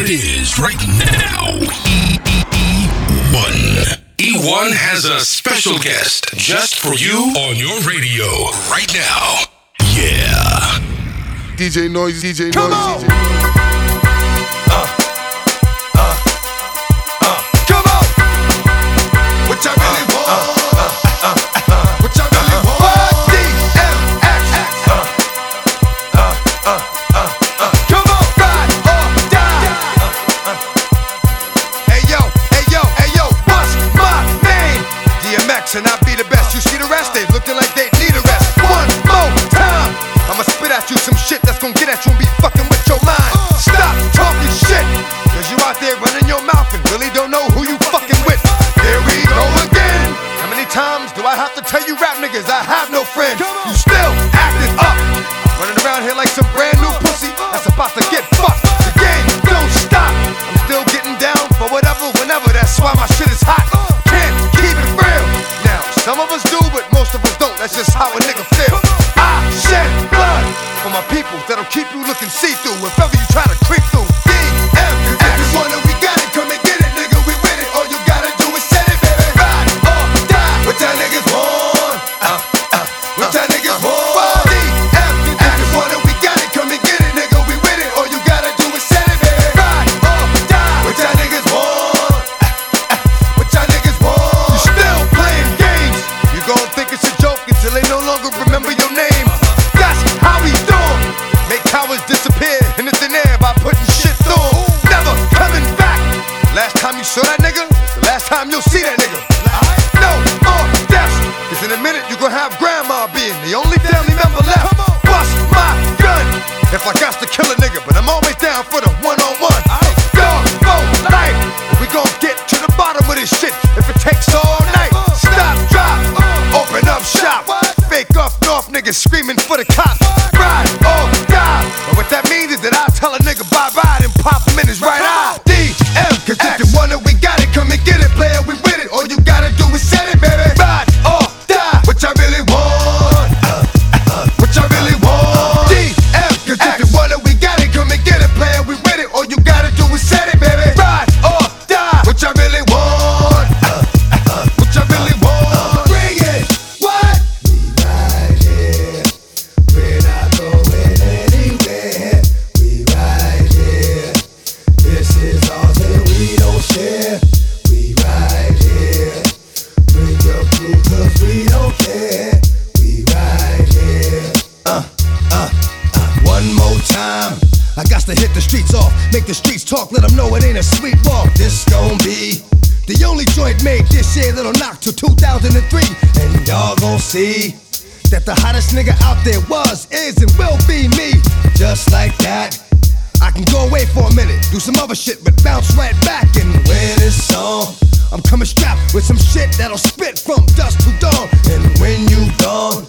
what it is right now. E1. E1 has a special guest just for you on your radio right now. Yeah. DJ Noise, DJ Come Noise. on. DJ. Do I have to tell you rap niggas I have no friends? You still acting up. Running around here like some brand you saw that nigga, is the last time you'll see that nigga. No oh, more deaths. Cause in a minute you gon' have grandma being the only family member left. Bust my gun. If I got to kill a nigga, but I'm always down for the one on one. Dog for life. We gon' get to the bottom of this shit if it takes all night. Stop, drop, open up shop. Fake off north niggas screaming for the cops. See that the hottest nigga out there was, is, and will be me. Just like that. I can go away for a minute, do some other shit, but bounce right back and win this song. I'm coming strapped with some shit that'll spit from dusk to dawn. And when you gone,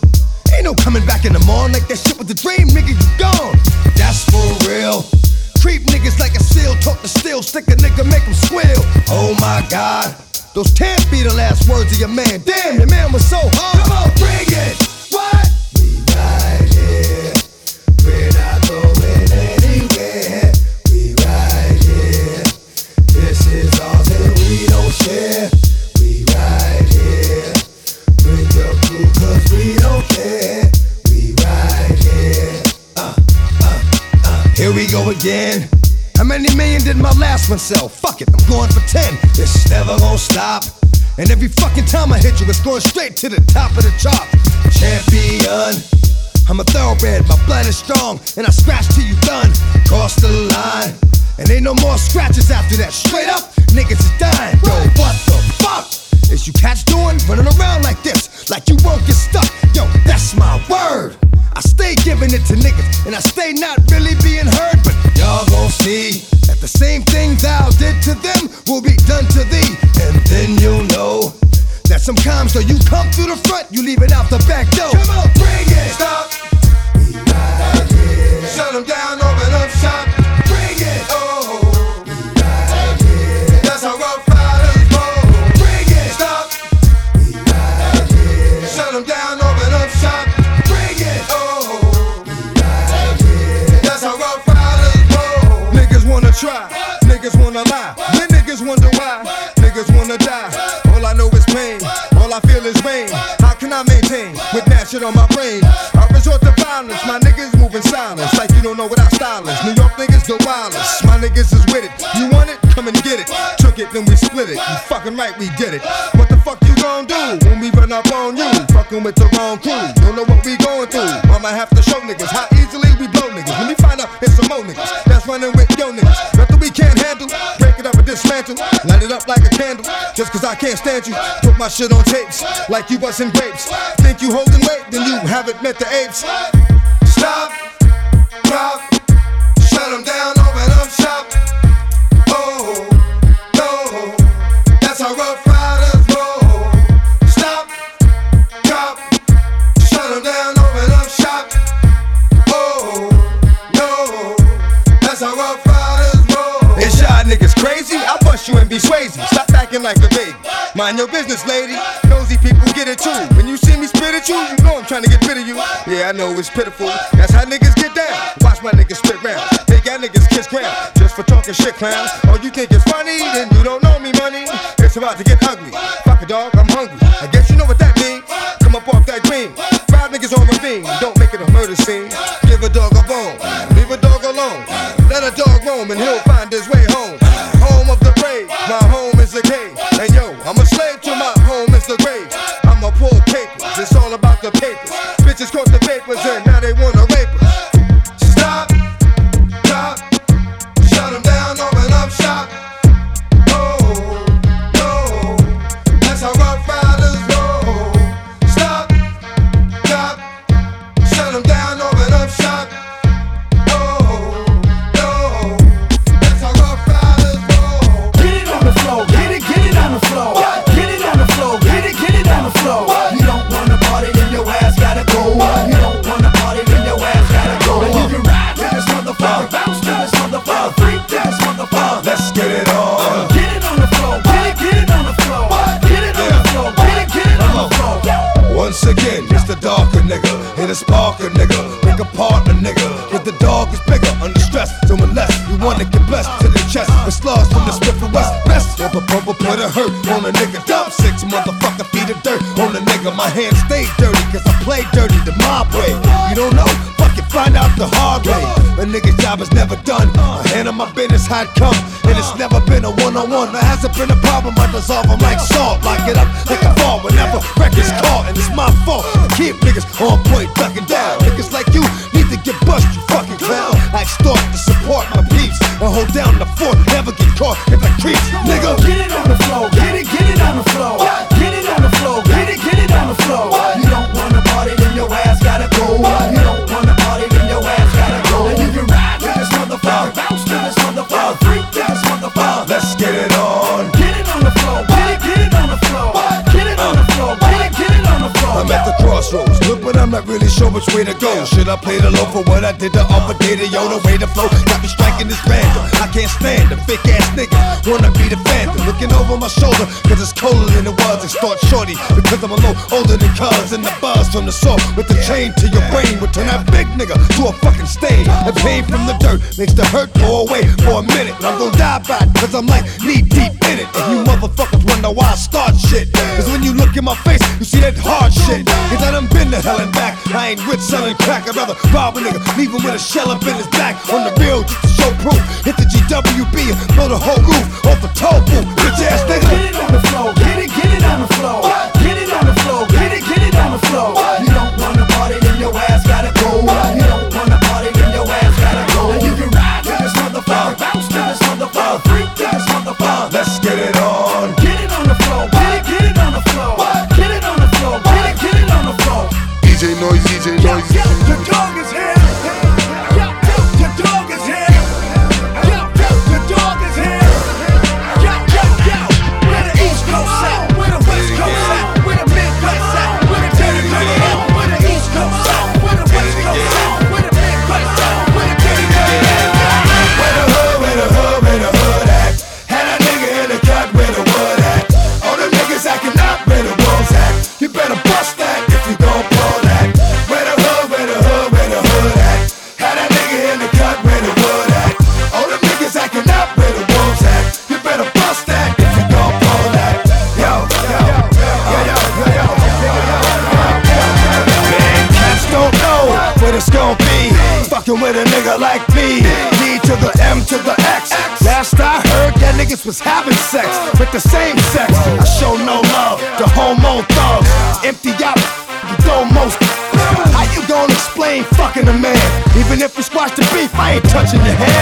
ain't no coming back in the morning like that shit with the dream, nigga, you gone. That's for real. Creep niggas like a seal, talk to steel, stick a nigga, make him squeal. Oh my god, those can't be the last words of your man. Damn, your man was so hard. Again. How many million did my last one sell? Fuck it, I'm going for 10. It's never gonna stop. And every fucking time I hit you, it's going straight to the top of the chart. Champion. I'm a thoroughbred, my blood is strong, and I scratch till you done. Cross the line, and ain't no more scratches after that. Straight up, niggas is dying. Yo, what the fuck is you cats doing? Running around like this, like you won't get stuck. Yo, that's my word. I stay giving it to niggas, and I stay not really being heard, them will be done to thee, and then you'll know that sometimes though you come through the front, you leave it out the back door. York the wildest, my niggas is with it. You want it? Come and get it. Took it, then we split it. You fucking right, we did it. What the fuck you gon' do when we run up on you? Fucking with the wrong crew. Don't know what we going through. I'ma have to show niggas how easily we blow niggas. Let me find out it's some more niggas that's running with yo niggas. Nothing we can't handle. Break it up and dismantle. Light it up like a candle. Just cause I can't stand you. Put my shit on tapes like you busting grapes. Think you holding weight, then you haven't met the apes. Stop, Like a baby. Mind your business, lady. Nosy people get it too. When you see me spit at you, you know I'm trying to get rid of you. Yeah, I know it's pitiful. That's how niggas get down. Watch my niggas spit round. Make y'all niggas kiss ground. Just for talking shit, clowns. Oh, you think it's funny? Then you don't know me, money. It's about to get ugly. Fuck a dog, I'm hungry. I guess you know what that means. Come up off that green. Five niggas on ravine. Don't make it a murder scene. Give a dog a bone. Leave a dog alone. Let a dog roam and he'll find his way I my business how come. And it's never been a one on one. There hasn't been a problem. I dissolve them like salt. Lock it up like a fall whenever records caught. And it's my fault. Keep niggas on point, ducking down. Niggas like you need to get bust, you fucking clown. I extort to support my peeps. And hold down the fort. Never get caught in the Which way to go. Should I play the low for what I did to offer data? Yo, the way to flow got me striking this random. I can't stand the fake ass nigga. Wanna be the phantom. Looking over my shoulder, cause it's colder than it was. Extort shorty, because I'm a little older than cuz. And the buzz from the salt with the chain to your brain would turn that big nigga to a fucking stain. The pain from the dirt makes the hurt go away for a minute. I'm gonna die by it, cause I'm like knee deep in it. And you motherfuckers wonder why I start shit. Cause when you look in my face, you see that hard shit. Cause I done been to hell and back. I ain't with selling crack. I'd rather rob a nigga, leave him with a shell up in his back. On the real, just to show proof. Hit the GWB and blow the whole roof off the toll booth. Bitch ass Get it on the floor, get it, get it on the floor. Get it on the floor, get it, get it on the floor.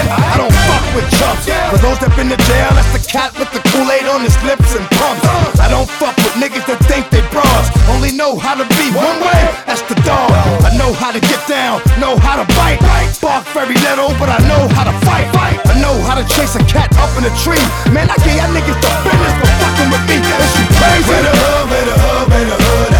I don't fuck with chumps. For those that been to jail, that's the cat with the Kool-Aid on his lips and pumps. I don't fuck with niggas that think they bras. Only know how to be one way, that's the dog. I know how to get down, know how to bite. Bark very little, but I know how to fight. I know how to chase a cat up in a tree. Man, I gave y'all niggas the business for fucking with me. Is you crazy? Where the hood, where the hood, where the hood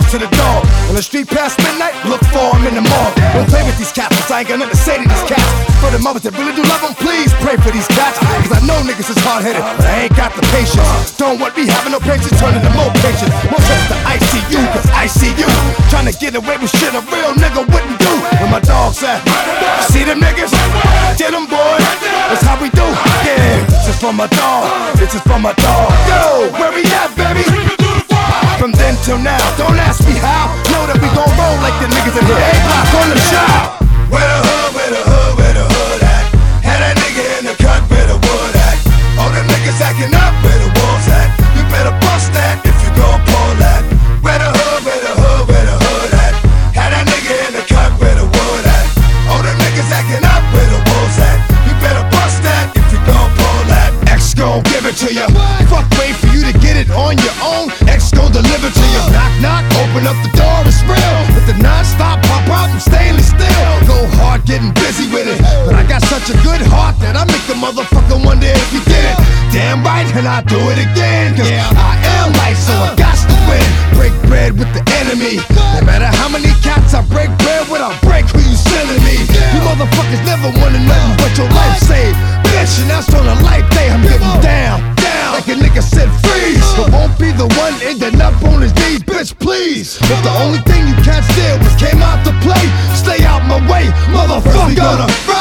to the dog. On the street past midnight, look for him in the morgue. Don't play with these cats, I ain't got nothing to say to these cats. For the mothers that really do love them, please pray for these cats. Cause I know niggas is hard headed, but I ain't got the patience. Don't want me having no patience, turning to more patience. More trips to ICU, cause I see you. Trying to get away with shit a real nigga wouldn't do. Where my dogs at? See them niggas? Get them, boy. That's how we do. Yeah, this is for my dog. This is for my dog. Yo, where we at, baby? Till now, don't ask me how. Know that we gon' roll like the niggas in the A block on the shop. And I do it again. Cause yeah. I am light, so I got to win. Break bread with the enemy. No matter how many cats I break bread with, I'll break who you sending me. You motherfuckers never wanna nothing but your life saved. Bitch, and that's on a life day, I'm getting down, down. Like a nigga said, freeze. But won't be the one ending up on his knees, bitch, please. If the only thing you can't steal was came out to play, stay out my way, motherfucker.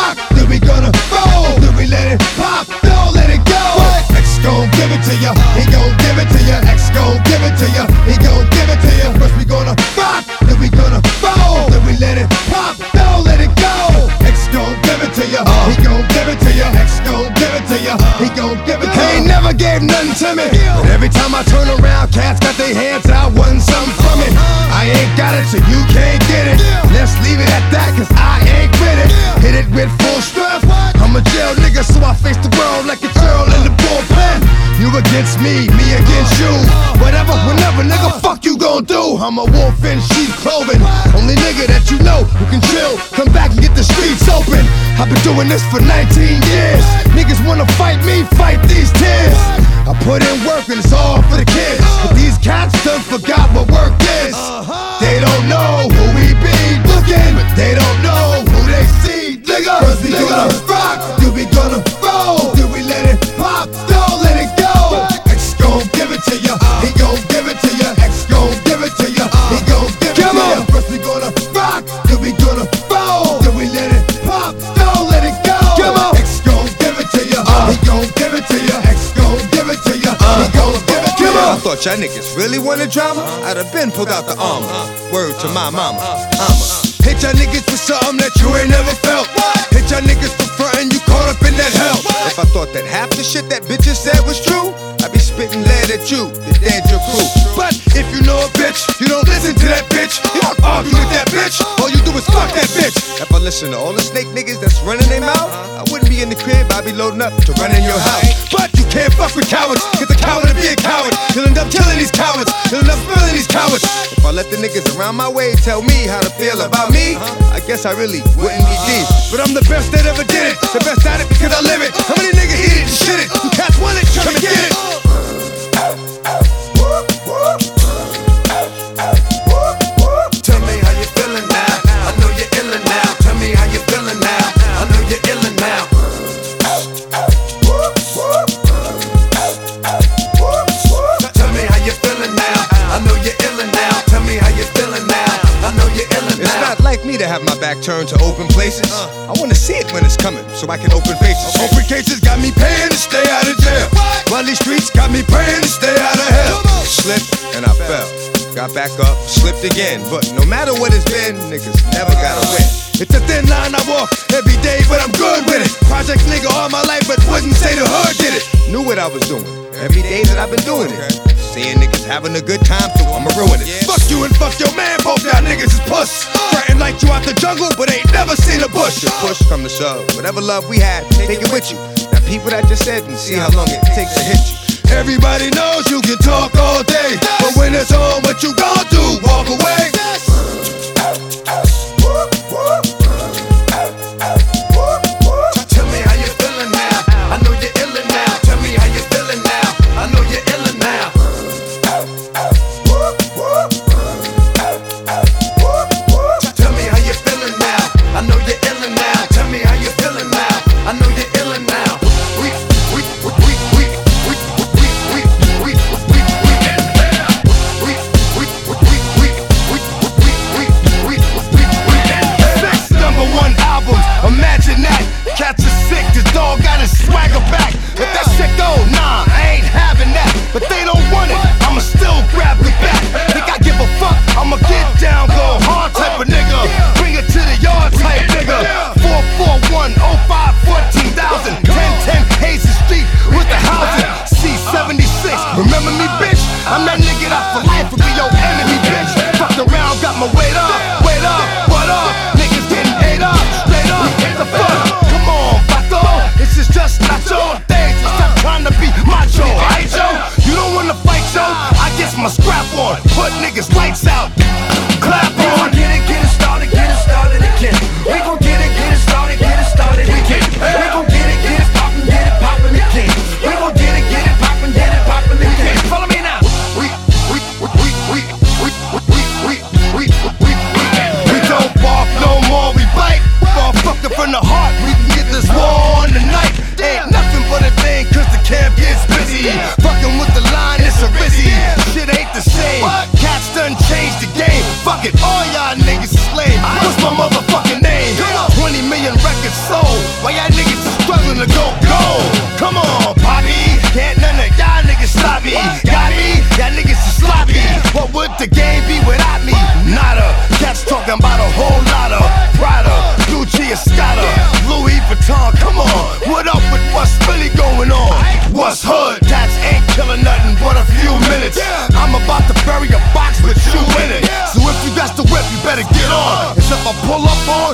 Hands out, wanting something from it. I ain't got it, so you can't get it. Let's leave it at that, cause I ain't with it. Hit it with full strength. I'm a jail nigga, so I face the against me, me against you. Whatever, whenever, nigga, fuck you gon' do. I'm a wolf in sheep's clothing. Only nigga that you know who can chill. Come back and get the streets open. I've been doing this for 19 years. Niggas wanna fight me, fight these tears. I put in work and it's all for the kids. But these cats done forgot what work is. They don't know thought y'all niggas really wanted drama. I'd have been pulled out the armor. Word to my mama. I'ma hit y'all niggas for something that you ain't never felt. Hit y'all niggas for frontin', you caught up in that hell. If I thought that half the shit that bitches said was true, I'd be spitting lead at you, the your crew. But if you know a bitch, you don't listen to that bitch. You don't argue with that bitch. Is fuck that bitch. If I listen to all the snake niggas that's running their mouth, I wouldn't be in the crib, I'd be loading up to run in your house. But you can't fuck with cowards, cause a coward to be a coward. You'll end up killing these cowards, you'll end up spilling these cowards. If I let the niggas around my way tell me how to feel about me, I guess I really wouldn't be deep. But I'm the best that ever did it, the best at it because I live it. How many niggas eat it and shit it? You cats want it, come and get it. turn to open places. Uh. I wanna see it when it's coming, so I can open faces. Okay. Open cases got me paying to stay out of jail. While these streets got me praying to stay out of hell. Slipped and I fell. Got back up, slipped again. But no matter what it's been, niggas never gotta win. It's a thin line I walk every day, but I'm good with it. Project nigga all my life, but wouldn't say the hood did it. Knew what I was doing Every day that I've been doing it. Seeing niggas having a good time, so I'ma ruin it. Yeah. Fuck you and fuck your man, both y'all niggas is puss. Threaten like you out the jungle, but ain't never seen a bush. Your push come to shove. Whatever love we had, take it with you. Now people that just said and see how long it takes to hit you. Everybody knows you can talk all day, but when it's on, what you gon' do? Walk away.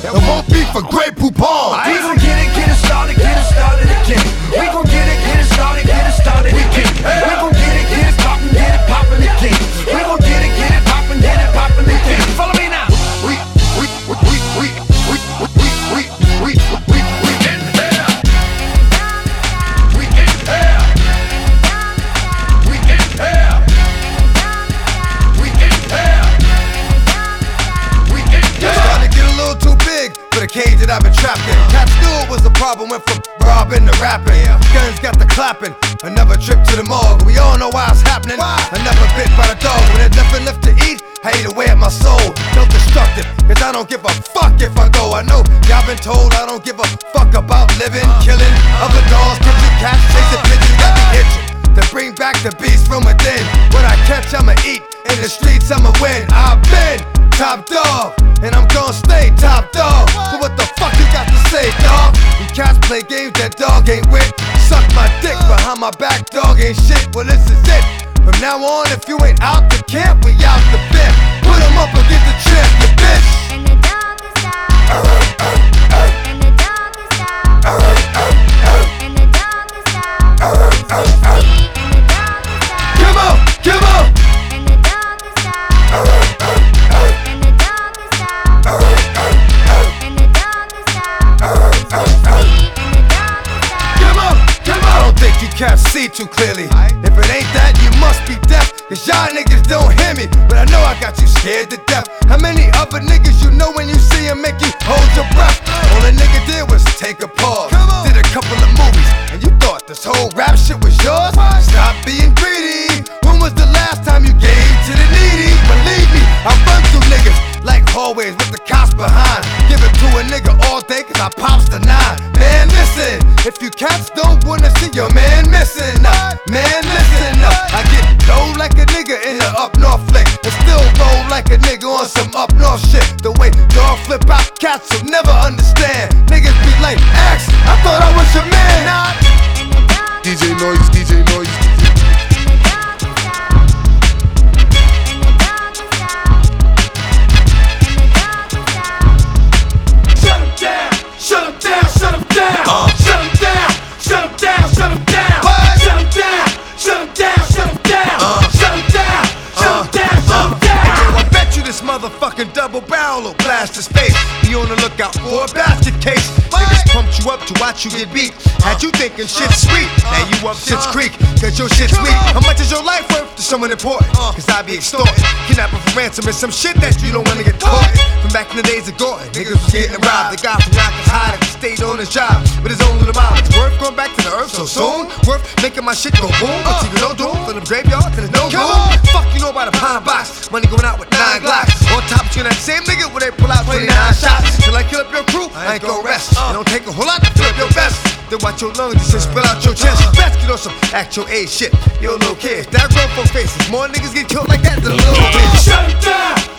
out and won't be for Grey poupon. top dog, and I'm gonna stay top dog. So what the fuck you got to say, dog? You cats play games that dog ain't with. Suck my dick behind my back, dog ain't shit. Well, this is it. From now on, if you ain't out the camp, we out the bit. Put 'em up and get the trip, you bitch. And the dog is out. clearly. If it ain't that, you must be deaf. Cause y'all niggas don't hear me. But I know I got you scared to death. How many watch you get beat. Had you thinking shit's sweet. Now you up shit's creek, cause your shit's weak. How much is your life worth someone important? Uh. Cause I be extorted. Kidnapping for ransom is some shit that you don't wanna get taught. From back in the days of Gordon, niggas was getting robbed. The guy from Yonkers that stayed on his job with his own little mile. It's worth going back to the earth so soon. Worth making my shit go boom. But even no doom for the graveyard, cause there's no room. Fuck you know about a pine box. Money going out with nine glocks. On top of you, that same nigga where they pull out 29 shots. Till I kill up your crew, I ain't gon' rest. It don't take a whole lot to fill up your vest. Then watch your lungs just spill out your chest. Uh. Best get on some actual A shit. Yo, little kids, that grown folk faces. More niggas get killed like that than a little bitch. Shut down,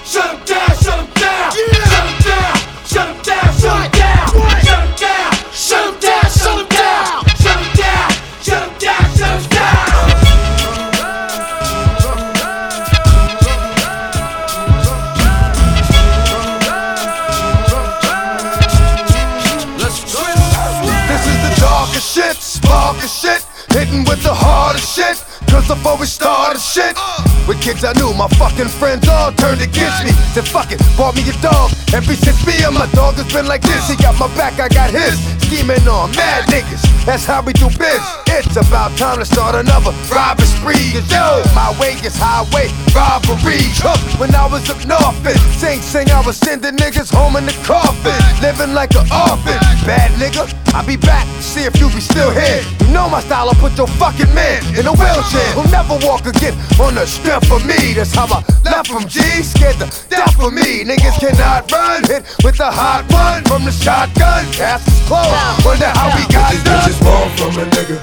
fucking friends all turned against me. Said fuck it, bought me a dog. Ever since me and my dog has been like this, he got my back, I got his. Scheming on mad niggas, that's how we do biz. It's about time to start another robbery spree. Cause yo, my way is highway robbery. Huh, When I was up north, and Sing Sing, I was sending niggas home in the coffin, living like an orphan. Bad nigga, I'll be back see if you be still here. You know my style, I'll put your fucking man in a wheelchair. Who'll never walk again on the strength of me. That's how I left from G, scared to death for me. Niggas cannot run, hit with a hot one from the shotgun. Cast is closed, wonder how we got These bitches want from a nigga.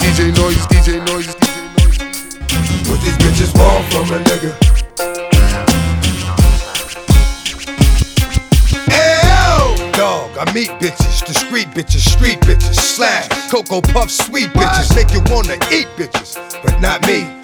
DJ Noise, DJ Noise, DJ Noise. What these bitches want from a nigga. I meet bitches, discreet bitches, street bitches, slash, Cocoa Puff, sweet bitches, make you wanna eat bitches, but not me.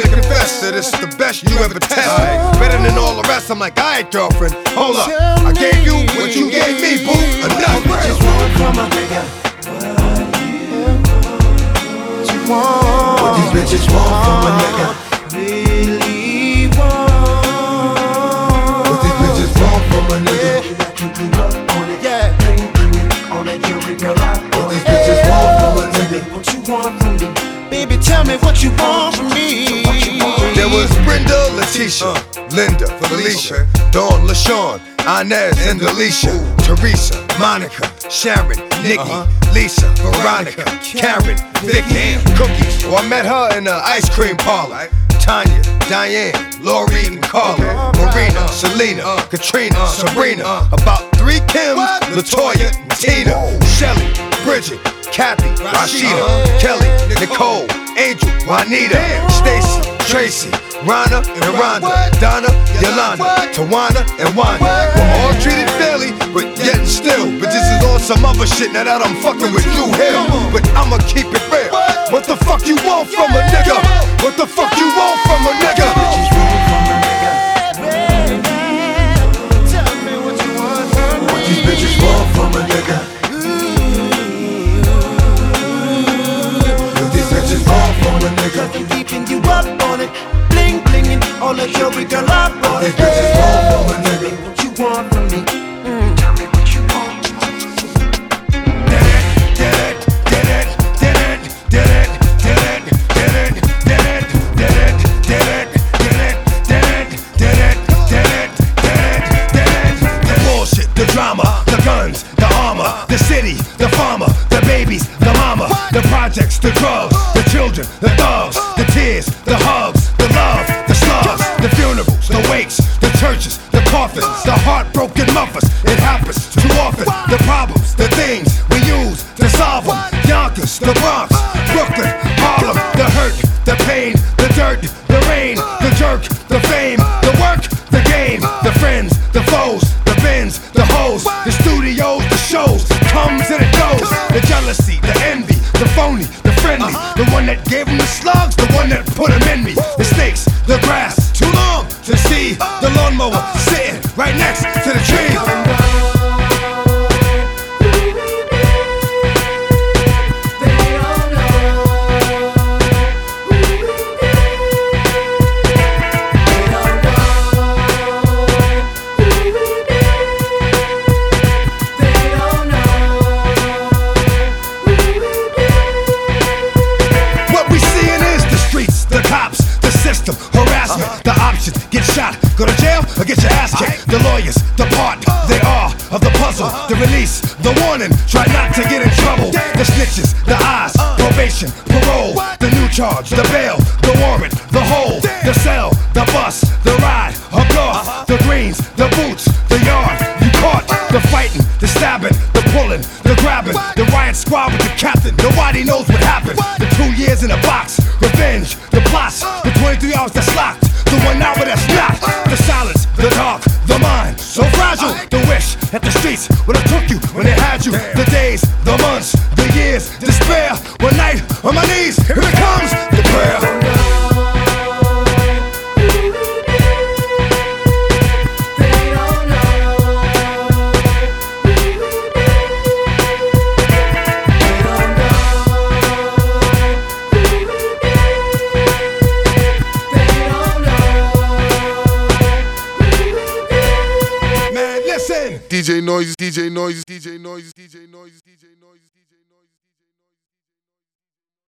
that it's the best you ever test. Better than all the rest. I'm like, alright, girlfriend, hold up. I gave you what you gave me, boo. Enough. What these bitches want from a nigga. What these bitches want from a nigga. What these bitches want from a nigga. What you want from me? Baby, tell me what you want from me. Was Brenda, Letitia, uh. Linda, Felicia, Dawn, LaShawn, Inez, and Alicia, Teresa, Monica, Sharon, uh-huh. Nikki, Lisa, Veronica, Karen, Vicky, Cookies. Oh, I met her in the ice cream parlor. Tanya, Diane, Lori, and Carla, Marina, uh-huh. Selena, uh-huh. Katrina, Sabrina. About three Kims, Latoya, Tina, Shelly, Bridget, Kathy, Rashida, Kelly, Nicole, Angel, Juanita, Stacy, Tracy, Rana, and Rhonda, Donna, Yolanda, Tawana, and Wanda. We're all treated fairly, but yet and still, this is all some other shit now that I'm fucking with you here. But I'ma keep it real. What the fuck you want from a nigga? What the fuck you want from a nigga? What these bitches want from a nigga. What these bitches want from a nigga. Jewelry girl up on What these it. bitches. The one that gave them the slugs, the one that put them in me. The snakes, the grass, too long to see. The lawnmower sitting right next to the tree. Or get your ass kicked. The lawyers, the part, they are of the puzzle. The release, the warning, try not to get in trouble. The snitches, the eyes, probation, parole, the new charge, the bail, the warrant, the hold, the cell, the bus, the ride, a car, the greens, the boots, the yard. You caught the fighting, the stabbing, the pulling, the grabbing, the riot squad with the captain. Nobody knows what happened. The two years in a box, you. The